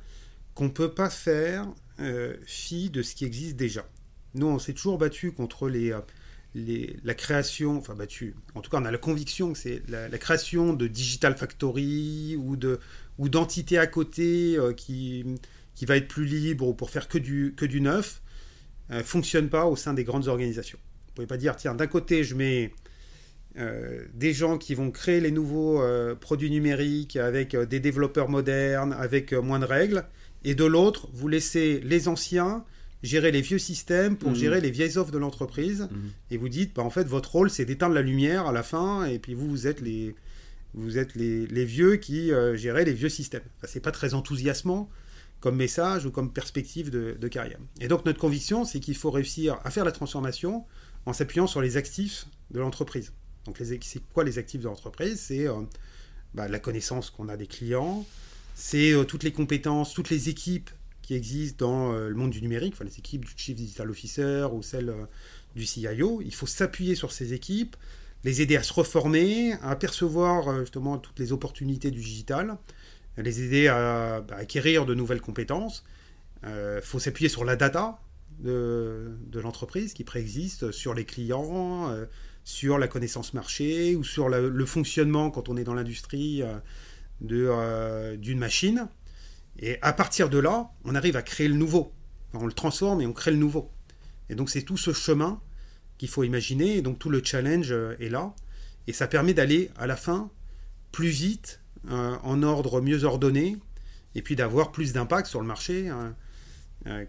qu'on ne peut pas faire euh, fi de ce qui existe déjà. Nous on s'est toujours battu contre euh, la création, enfin battu, en tout cas on a la conviction que c'est la, création de Digital Factory ou de ou d'entités à côté euh, qui, va être plus libre ou pour faire que du, neuf, euh, fonctionne pas au sein des grandes organisations. Vous pouvez pas dire, tiens, d'un côté, je mets des gens qui vont créer les nouveaux produits numériques avec des développeurs modernes, avec moins de règles, et de l'autre, vous laissez les anciens gérer les vieux systèmes pour
Mhm.
gérer les vieilles offres de l'entreprise,
Mhm.
et vous dites, bah, en fait, votre rôle, c'est d'éteindre la lumière à la fin, et puis vous, vous êtes les, vous êtes les, les vieux qui euh, géraient les vieux systèmes. Enfin, c'est pas très enthousiasmant comme message ou comme perspective de, de carrière. Et donc notre conviction, c'est qu'il faut réussir à faire la transformation en s'appuyant sur les actifs de l'entreprise. Donc c'est quoi les actifs de l'entreprise? C'est euh, bah, la connaissance qu'on a des clients, c'est euh, toutes les compétences, toutes les équipes qui existent dans euh, le monde du numérique, enfin les équipes du Chief Digital Officer ou celles euh, du CIO. Il faut s'appuyer sur ces équipes, les aider à se reformer, à apercevoir euh, justement toutes les opportunités du digital, les aider à, bah, acquérir de nouvelles compétences. Il faut s'appuyer sur la data de, l'entreprise qui préexiste, sur les clients, sur la connaissance marché ou sur le fonctionnement quand on est dans l'industrie euh, d'une machine. Et à partir de là, on arrive à créer le nouveau. On le transforme et on crée le nouveau. Et donc c'est tout ce chemin qu'il faut imaginer. Et donc tout le challenge euh, est là. Et ça permet d'aller à la fin plus vite, euh, en ordre mieux ordonné, et puis d'avoir plus d'impact sur le marché. hein,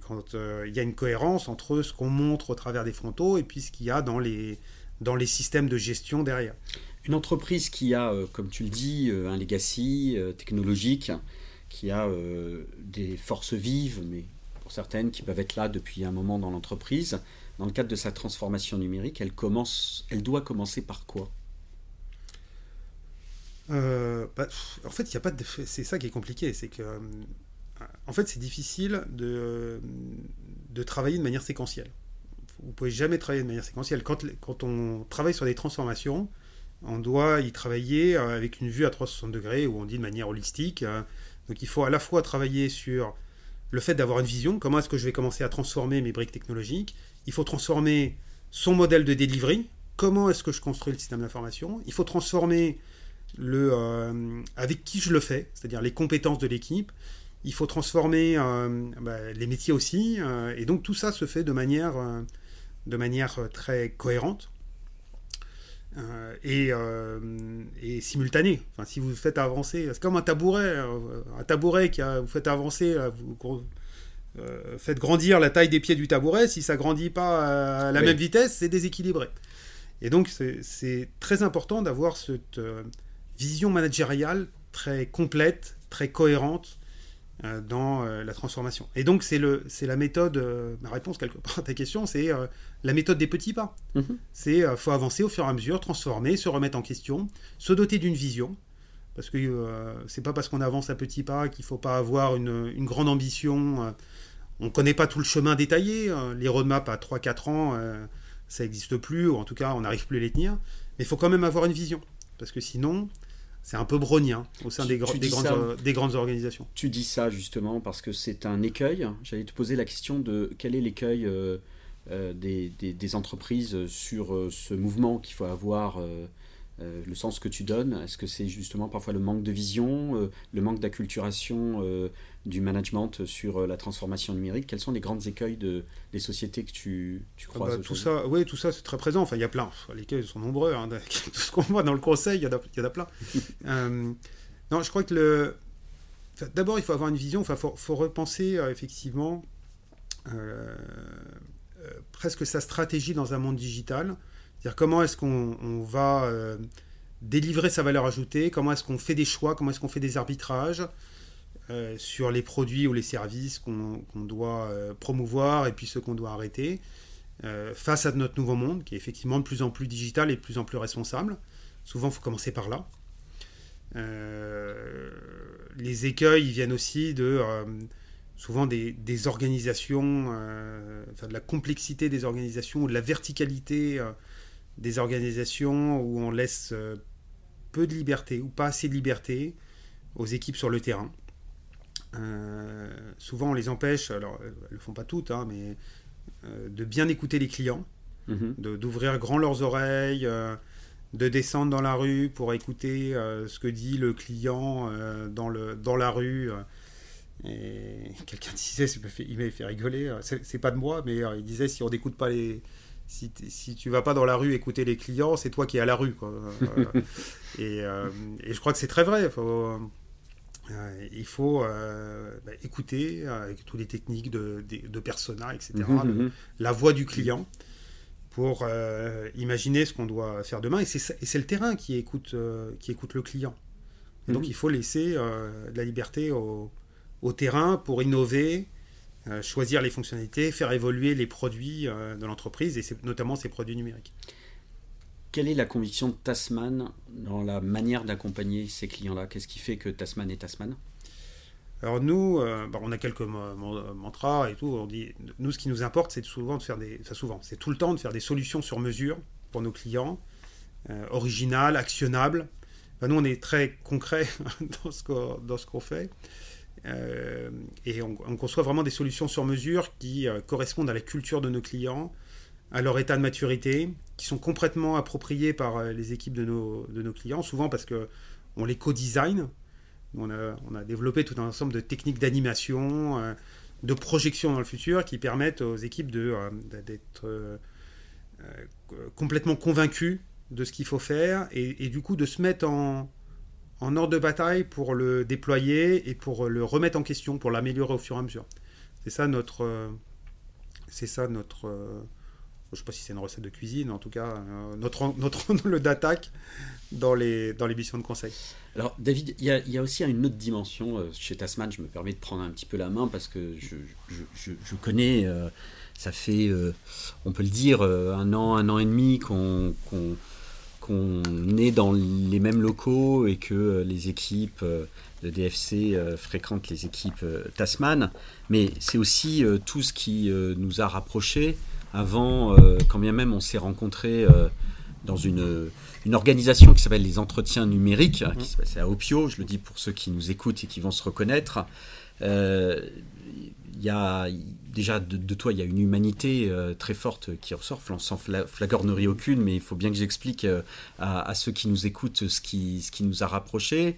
quand il y a une cohérence entre ce qu'on montre au travers des frontaux et puis ce qu'il y a dans les, dans les systèmes de gestion derrière.
Une entreprise qui a, euh, comme tu le dis, euh, un legacy euh, technologique, qui a des forces vives, mais pour certaines qui peuvent être là depuis un moment dans l'entreprise, dans le cadre de sa transformation numérique, elle, commence, elle doit commencer par quoi?
Bah, en fait, il a pas de... c'est ça qui est compliqué, c'est que en fait, c'est difficile de, de travailler de manière séquentielle. Vous pouvez jamais travailler de manière séquentielle. Quand, quand on travaille sur des transformations, on doit y travailler euh, avec une vue à 360 degrés, ou on dit de manière holistique. euh. Donc il faut à la fois travailler sur le fait d'avoir une vision, comment est-ce que je vais commencer à transformer mes briques technologiques. Il faut transformer son modèle de delivery, comment est-ce que je construis le système d'information. Il faut transformer le, euh, avec qui je le fais, c'est-à-dire les compétences de l'équipe. Il faut transformer bah, les métiers aussi. et donc tout ça se fait de manière, de manière très cohérente. Euh, et, euh, et simultanée. Enfin, si vous faites avancer, c'est comme un tabouret, euh, un tabouret qui a, vous faites avancer, euh, vous euh, faites grandir la taille des pieds du tabouret. Si ça grandit pas à la
Oui.
même vitesse, c'est déséquilibré. Et donc c'est- très important d'avoir cette vision managériale très complète, très cohérente dans euh, la transformation. Et donc c'est le c'est la méthode, euh, ma réponse quelque part à ta question, c'est euh, la méthode des petits pas.
Mhm.
C'est euh, faut avancer au fur et à mesure, transformer, se remettre en question, se doter d'une vision. Parce que euh, c'est pas parce qu'on avance à petits pas qu'il faut pas avoir une, une grande ambition. euh, on connaît pas tout le chemin détaillé. euh, les roadmaps à 3-4 ans, euh, ça n'existe plus, ou en tout cas on n'arrive plus à les tenir. Mais il faut quand même avoir une vision. Parce que sinon, c'est un peu brognien au sein
Tu-
des,
tu
grandes,
ça-
des grandes organisations.
Tu dis ça justement parce que c'est un écueil. J'allais te poser la question de quel est l'écueil euh, euh, des, des- des entreprises sur euh, ce mouvement qu'il faut avoir, euh, le sens que tu donnes. Est-ce que c'est justement parfois le manque de vision, euh, le manque d'acculturation euh, du management sur la transformation numérique? Quels sont les grands écueils de, des sociétés que tu, tu
Ah
croises
bah, tout ça, oui, tout ça c'est très présent. Enfin, il y a plein. Les cas sont nombreux. hein. Tout <laughs> ce qu'on voit dans le conseil, il y en a, y plein. <laughs> Non, je crois que le. enfin, D'abord, il faut avoir une vision. Enfin, faut, faut repenser effectivement presque sa stratégie dans un monde digital. Comment est-ce qu'on on va euh, délivrer sa valeur ajoutée, comment est-ce qu'on fait des choix, comment est-ce qu'on fait des arbitrages sur les produits ou les services qu'on doit promouvoir et puis ceux qu'on doit arrêter, face à notre nouveau monde qui est effectivement de plus en plus digital et de plus en plus responsable. Souvent, il faut commencer par là. les écueils viennent aussi de souvent des, organisations, euh, de la complexité des organisations ou de la verticalité euh, des organisations où on laisse euh, peu de liberté ou pas assez de liberté aux équipes sur le terrain. souvent on les empêche, alors elles ne le font pas toutes, hein, mais de bien écouter les clients, mm-hmm. d'ouvrir grand leurs oreilles de descendre dans la rue pour écouter ce que dit le client dans, le, dans la rue et <laughs> quelqu'un disait, il m'avait fait rigoler, euh, c'est pas de moi, mais euh, il disait si on n'écoute pas les. Si, si, tu vas pas dans la rue écouter les clients, c'est toi qui es à la rue. Quoi. <laughs> et, euh, et, je crois que c'est très vrai. Faut, il faut bah, écouter avec toutes les techniques de, de, persona, etc. Mhm, mhm. la voix du client pour imaginer ce qu'on doit faire demain. Et c'est le terrain qui écoute, qui écoute le client. Et donc mhm. il faut laisser de la liberté au, au terrain pour innover, euh, choisir les fonctionnalités, faire évoluer les produits euh, de l'entreprise et notamment ses produits numériques.
Quelle est la conviction de Tasman dans la manière d'accompagner ces clients-là? Qu'est-ce qui fait que Tasman est Tasman?
Alors nous, euh, bah, on a quelques mantras et tout. On dit, nous, ce qui nous importe, c'est souvent de faire des, enfin souvent, c'est tout le temps de faire des solutions sur mesure pour nos clients, originales, actionnables. nous, on est très concret <laughs> dans ce qu'on fait. Euh, et on, conçoit vraiment des solutions sur mesure qui euh, correspondent à la culture de nos clients, à leur état de maturité, qui sont complètement appropriés par euh, les équipes de nos, de nos clients, souvent parce que on les co-design. On a, on a, développé tout un ensemble de techniques d'animation, de projection dans le futur qui permettent aux équipes d'être complètement convaincus de ce qu'il faut faire et, et, du coup de se mettre en, en ordre de bataille pour le déployer et pour le remettre en question, pour l'améliorer au fur et à mesure. C'est ça notre. Euh, c'est ça notre. Euh, je ne sais pas si c'est une recette de cuisine, en tout cas, euh, notre, <laughs> notre angle d'attaque dans les, dans les missions de conseil.
Alors, David, il y, a, aussi une autre dimension chez Tasman. Je me permets de prendre un petit peu la main parce que je, je, je, connais. ça fait, on peut le dire, un an, un an et demi qu'on qu'on est dans les mêmes locaux et que euh, les équipes euh, de DFC euh, fréquentent les équipes Tasman, mais c'est aussi tout ce qui nous a rapprochés avant, quand bien même on s'est rencontrés dans une, une, organisation qui s'appelle les entretiens numériques, hein, qui se passe à Opio, je le dis pour ceux qui nous écoutent et qui vont se reconnaître. Il y a déjà de, toi, il y a une humanité euh, très forte qui ressort, sans flagornerie aucune, mais il faut bien que j'explique euh, à, ceux qui nous écoutent ce qui, ce qui nous a rapprochés.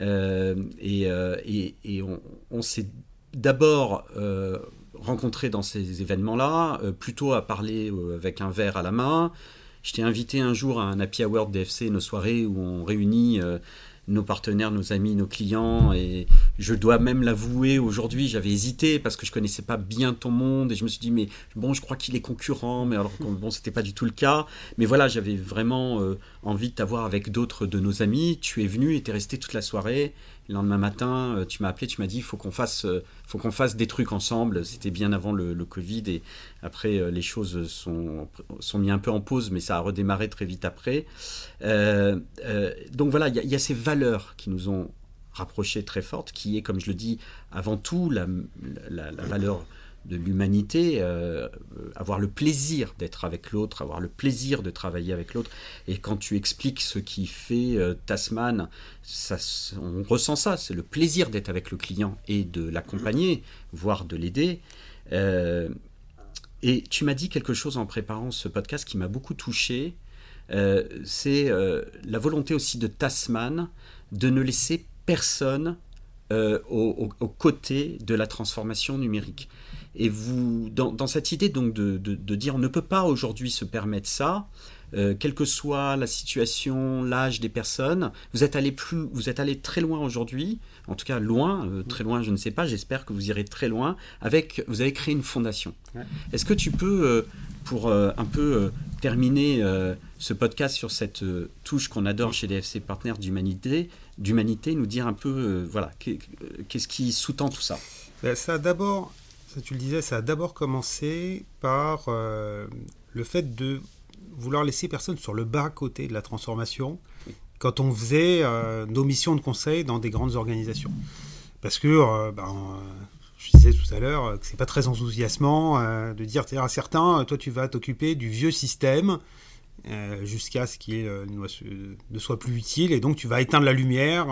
Euh, et, on, s'est d'abord rencontré dans ces événements-là, plutôt à parler avec un verre à la main. Je t'ai invité un jour à un Happy Hour DFC, une soirée où on réunit nos partenaires, nos amis, nos clients. Et je dois même l'avouer, aujourd'hui, j'avais hésité parce que je connaissais pas bien ton monde et je me suis dit, mais bon, je crois qu'il est concurrent, mais alors bon, c'était pas du tout le cas. Mais voilà, j'avais vraiment euh, envie de t'avoir avec d'autres de nos amis. Tu es venu et es resté toute la soirée. Le lendemain matin, euh, tu m'as appelé, tu m'as dit, il faut qu'on fasse, euh, faut qu'on fasse des trucs ensemble. C'était bien avant le, Covid et après, euh, les choses sont, sont mis un peu en pause, mais ça a redémarré très vite après. donc voilà, il y, a ces valeurs qui nous ont rapprochés très fortes, qui est, comme je le dis, avant tout la, la valeur de l'humanité, euh, avoir le plaisir d'être avec l'autre, avoir le plaisir de travailler avec l'autre. Et quand tu expliques ce qui fait euh, Tasman, ça, on ressent ça, c'est le plaisir d'être avec le client et de l'accompagner, voire de l'aider. Euh, et tu m'as dit quelque chose en préparant ce podcast qui m'a beaucoup touché. c'est la volonté aussi de Tasman de ne laisser personne aux au, côté de la transformation numérique. Et vous, dans, cette idée donc de, dire on ne peut pas aujourd'hui se permettre ça, euh, quelle que soit la situation, l'âge des personnes. Vous êtes allé plus, vous êtes allé très loin aujourd'hui, en tout cas loin, euh, très loin, je ne sais pas. J'espère que vous irez très loin. Avec, vous avez créé une fondation. Est-ce que tu peux, euh, pour un peu terminer ce podcast sur cette touche qu'on adore chez DFC Partners d'humanité, d'humanité, nous dire un peu, voilà, qu'est-ce qui sous-tend tout ça?
Ben, Ça d'abord, tu le disais, ça a d'abord commencé par le fait de vouloir laisser personne sur le bas côté de la transformation quand on faisait euh, nos missions de conseil dans des grandes organisations. Parce que, euh, ben, je disais tout à l'heure que c'est pas très enthousiasmant euh, de dire à certains, toi tu vas t'occuper du vieux système jusqu'à ce qu'il ne soit plus utile et donc tu vas éteindre la lumière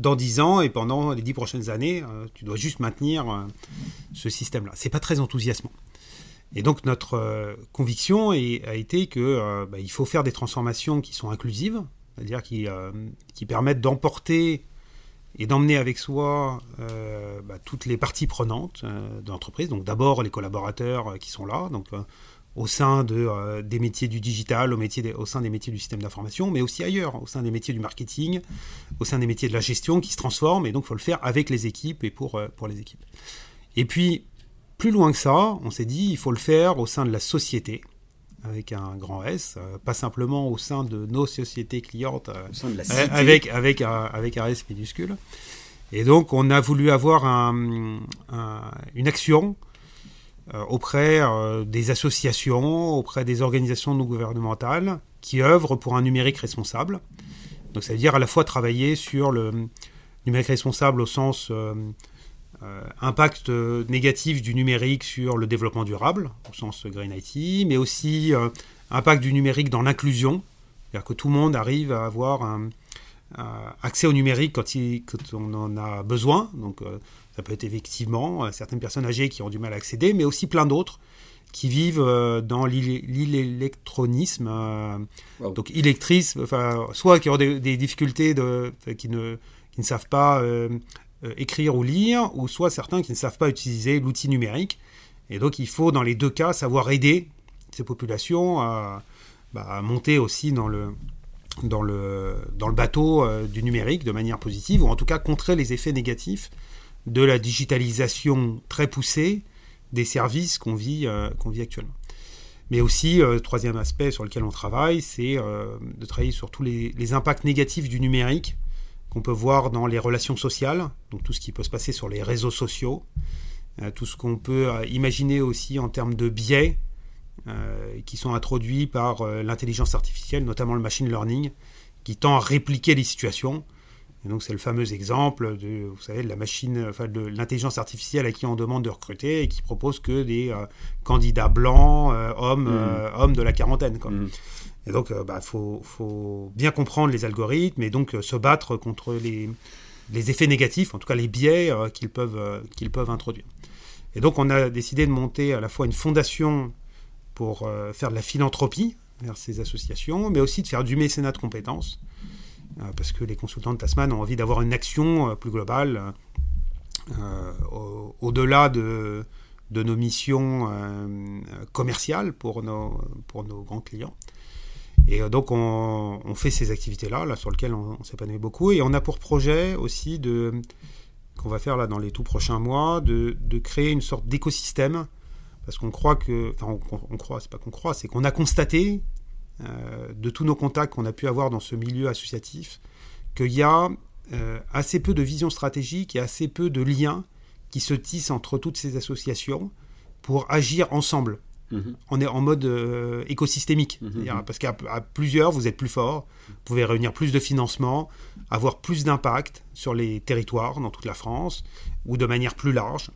dans dix ans et pendant les dix prochaines années, tu dois juste maintenir ce système-là. C'est pas très enthousiasmant. Et donc notre euh, conviction a été qu'il euh, bah, faut faire des transformations qui sont inclusives, c'est-à-dire qui, euh, permettent d'emporter et d'emmener avec soi bah, toutes les parties prenantes de l'entreprise. Donc d'abord les collaborateurs qui sont là, au sein de, des métiers du digital, au, métier au sein des métiers du système d'information, mais aussi ailleurs, au sein des métiers du marketing, au sein des métiers de la gestion qui se transforment, et donc il faut le faire avec les équipes et pour, pour les équipes. Et puis, plus loin que ça, on s'est dit il faut le faire au sein de la société, avec un grand S, euh, pas simplement au sein de nos sociétés clientes, euh, avec, avec, un, avec un S minuscule. Et donc on a voulu avoir un, une action euh, auprès des associations, auprès des organisations non gouvernementales qui œuvrent pour un numérique responsable. Donc ça veut dire à la fois travailler sur le numérique responsable au sens euh, impact euh, négatif du numérique sur le développement durable, au sens Green IT, mais aussi euh, impact du numérique dans l'inclusion, c'est-à-dire que tout le monde arrive à avoir un, accès au numérique quand, il, quand, on en a besoin. Donc ça peut être effectivement certaines personnes âgées qui ont du mal à accéder, mais aussi plein d'autres qui vivent dans l'électronisme, donc électrisme, enfin, soit qui ont des, difficultés de, qui, ne, qui ne savent pas euh, écrire ou lire, ou soit certains qui ne savent pas utiliser l'outil numérique. Et donc il faut dans les deux cas savoir aider ces populations à, bah, monter aussi dans le, dans le, dans le bateau euh, du numérique de manière positive, ou en tout cas contrer les effets négatifs de la digitalisation très poussée des services qu'on vit, euh, qu'on vit actuellement. Mais aussi, troisième aspect sur lequel on travaille, c'est de travailler sur tous les, les, impacts négatifs du numérique qu'on peut voir dans les relations sociales, donc tout ce qui peut se passer sur les réseaux sociaux, euh, tout ce qu'on peut euh, imaginer aussi en termes de biais euh, qui sont introduits par l'intelligence artificielle, notamment le machine learning, qui tend à répliquer les situations. Et donc c'est le fameux exemple de, vous savez, de la machine, enfin de l'intelligence artificielle à qui on demande de recruter et qui propose que des candidats blancs, hommes, mmh. hommes de la quarantaine. Quoi. Mmh. Et donc, il euh, bah, faut, bien comprendre les algorithmes et donc euh, se battre contre les, effets négatifs, en tout cas les biais euh, qu'ils peuvent, qu'ils peuvent introduire. Et donc, on a décidé de monter à la fois une fondation pour faire de la philanthropie vers ces associations, mais aussi de faire du mécénat de compétences, parce que les consultants de Tasman ont envie d'avoir une action plus globale au-delà de, nos missions commerciales pour nos, grands clients. Et euh, donc on, fait ces activités-là, là, sur lesquelles on, s'épanouit beaucoup. Et on a pour projet aussi de qu'on va faire là dans les tout prochains mois, de, créer une sorte d'écosystème, parce qu'on croit que, enfin on, croit, c'est pas qu'on croit, c'est qu'on a constaté euh, de tous nos contacts qu'on a pu avoir dans ce milieu associatif qu'il y a euh, assez peu de vision stratégique et assez peu de liens qui se tissent entre toutes ces associations pour agir ensemble. Mhm. On est en mode euh, écosystémique. Mhm. Parce qu'à plusieurs, vous êtes plus fort, vous pouvez réunir plus de financement, avoir plus d'impact sur les territoires dans toute la France, ou de manière plus large.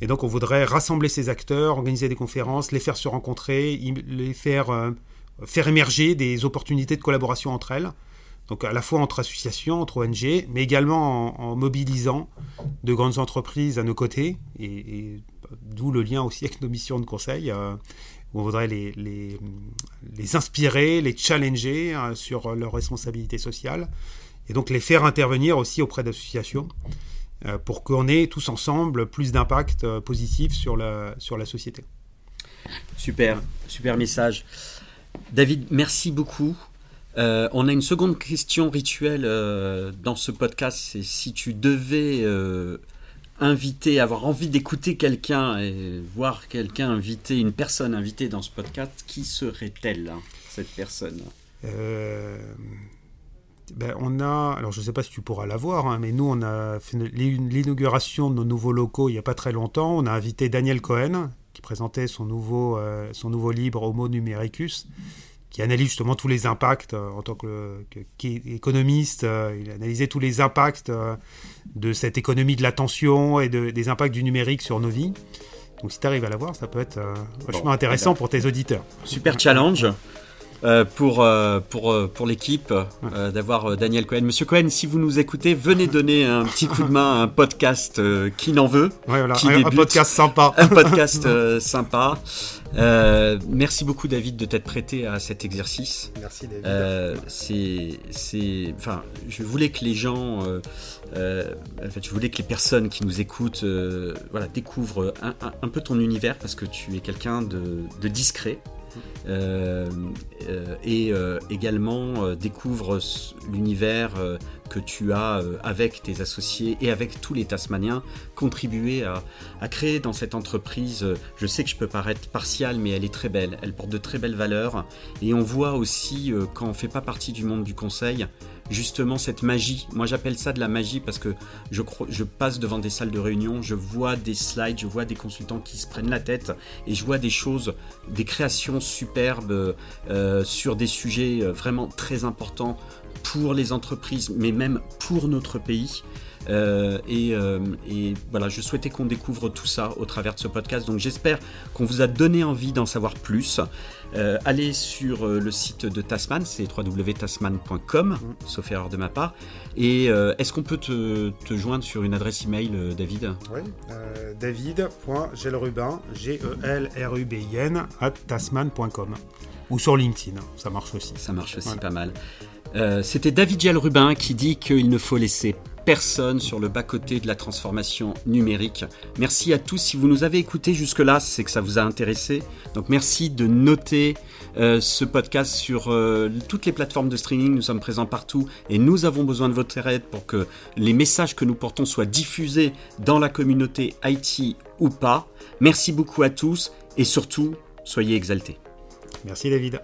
Et donc on voudrait rassembler ces acteurs, organiser des conférences, les faire se rencontrer, les faire, euh, faire émerger des opportunités de collaboration entre elles. Donc à la fois entre associations, entre ONG, mais également en, mobilisant de grandes entreprises à nos côtés. Et D'où le lien aussi avec nos missions de conseil, euh, où on voudrait les, les, inspirer, les challenger euh, sur leur responsabilité sociale, et donc les faire intervenir aussi auprès d'associations, pour qu'on ait tous ensemble plus d'impact positif sur la, sur la société.
Super, super message. David, merci beaucoup. Euh, on a une seconde question rituelle euh, dans ce podcast. C'est si tu devais euh, inviter, avoir envie d'écouter quelqu'un et voir quelqu'un inviter, une personne invitée dans ce podcast, qui serait-elle, hein, cette personne?
Ben, on a, alors je ne sais pas si tu pourras la voir, hein, mais nous on a fait l'inauguration de nos nouveaux locaux il n'y a pas très longtemps. On a invité Daniel Cohen qui présentait son nouveau, son nouveau livre Homo numericus qui analyse justement tous les impacts euh, en tant qu'économiste. Euh, il a analysé tous les impacts euh, de cette économie de l'attention et de, des impacts du numérique sur nos vies. Donc si tu arrives à la voir, ça peut être vachement intéressant eh ben, pour tes auditeurs.
Super challenge. Euh, pour, euh, pour, euh, pour l'équipe d'avoir Daniel Cohen. Monsieur Cohen, si vous nous écoutez, venez donner un petit coup de main à un podcast qui n'en veut.
qui un, podcast sympa.
un podcast sympa. merci beaucoup David de t'être prêté à cet exercice.
Merci David.
c'est, c'est, enfin, je voulais que les gens, en fait, je voulais que les personnes qui nous écoutent, voilà, découvrent un, un, peu ton univers parce que tu es quelqu'un de, de discret. Euh, euh, et euh, également découvre l'univers que tu as avec tes associés et avec tous les Tasmaniens contribué à, créer dans cette entreprise. Je sais que je peux paraître partial, mais elle est très belle. Elle porte de très belles valeurs. Et on voit aussi, quand on fait pas partie du monde du conseil, justement cette magie. Moi j'appelle ça de la magie parce que je, je passe devant des salles de réunion, je vois des slides, je vois des consultants qui se prennent la tête et je vois des choses, des créations superbes euh, sur des sujets euh, vraiment très importants pour les entreprises, mais même pour notre pays. Euh, et, voilà, je souhaitais qu'on découvre tout ça au travers de ce podcast. Donc j'espère qu'on vous a donné envie d'en savoir plus. Euh, allez sur euh, le site de Tasman, c'est www.tasman.com, mm. sauf erreur de ma part. Et est-ce qu'on peut te, joindre sur une adresse email, David?
Oui, david.gelrubin, G-E-L-R-U-B-I-N, at tasman.com. Ou sur LinkedIn, ça marche aussi.
Ça marche aussi pas mal. C'était David Gelrubin qui dit qu'il ne faut laisser personne sur le bas-côté de la transformation numérique. Merci à tous. Si vous nous avez écoutés jusque-là, c'est que ça vous a intéressé. Donc merci de noter euh, ce podcast sur euh, toutes les plateformes de streaming. Nous sommes présents partout et nous avons besoin de votre aide pour que les messages que nous portons soient diffusés dans la communauté IT ou pas. Merci beaucoup à tous et surtout, soyez exaltés.
Merci David.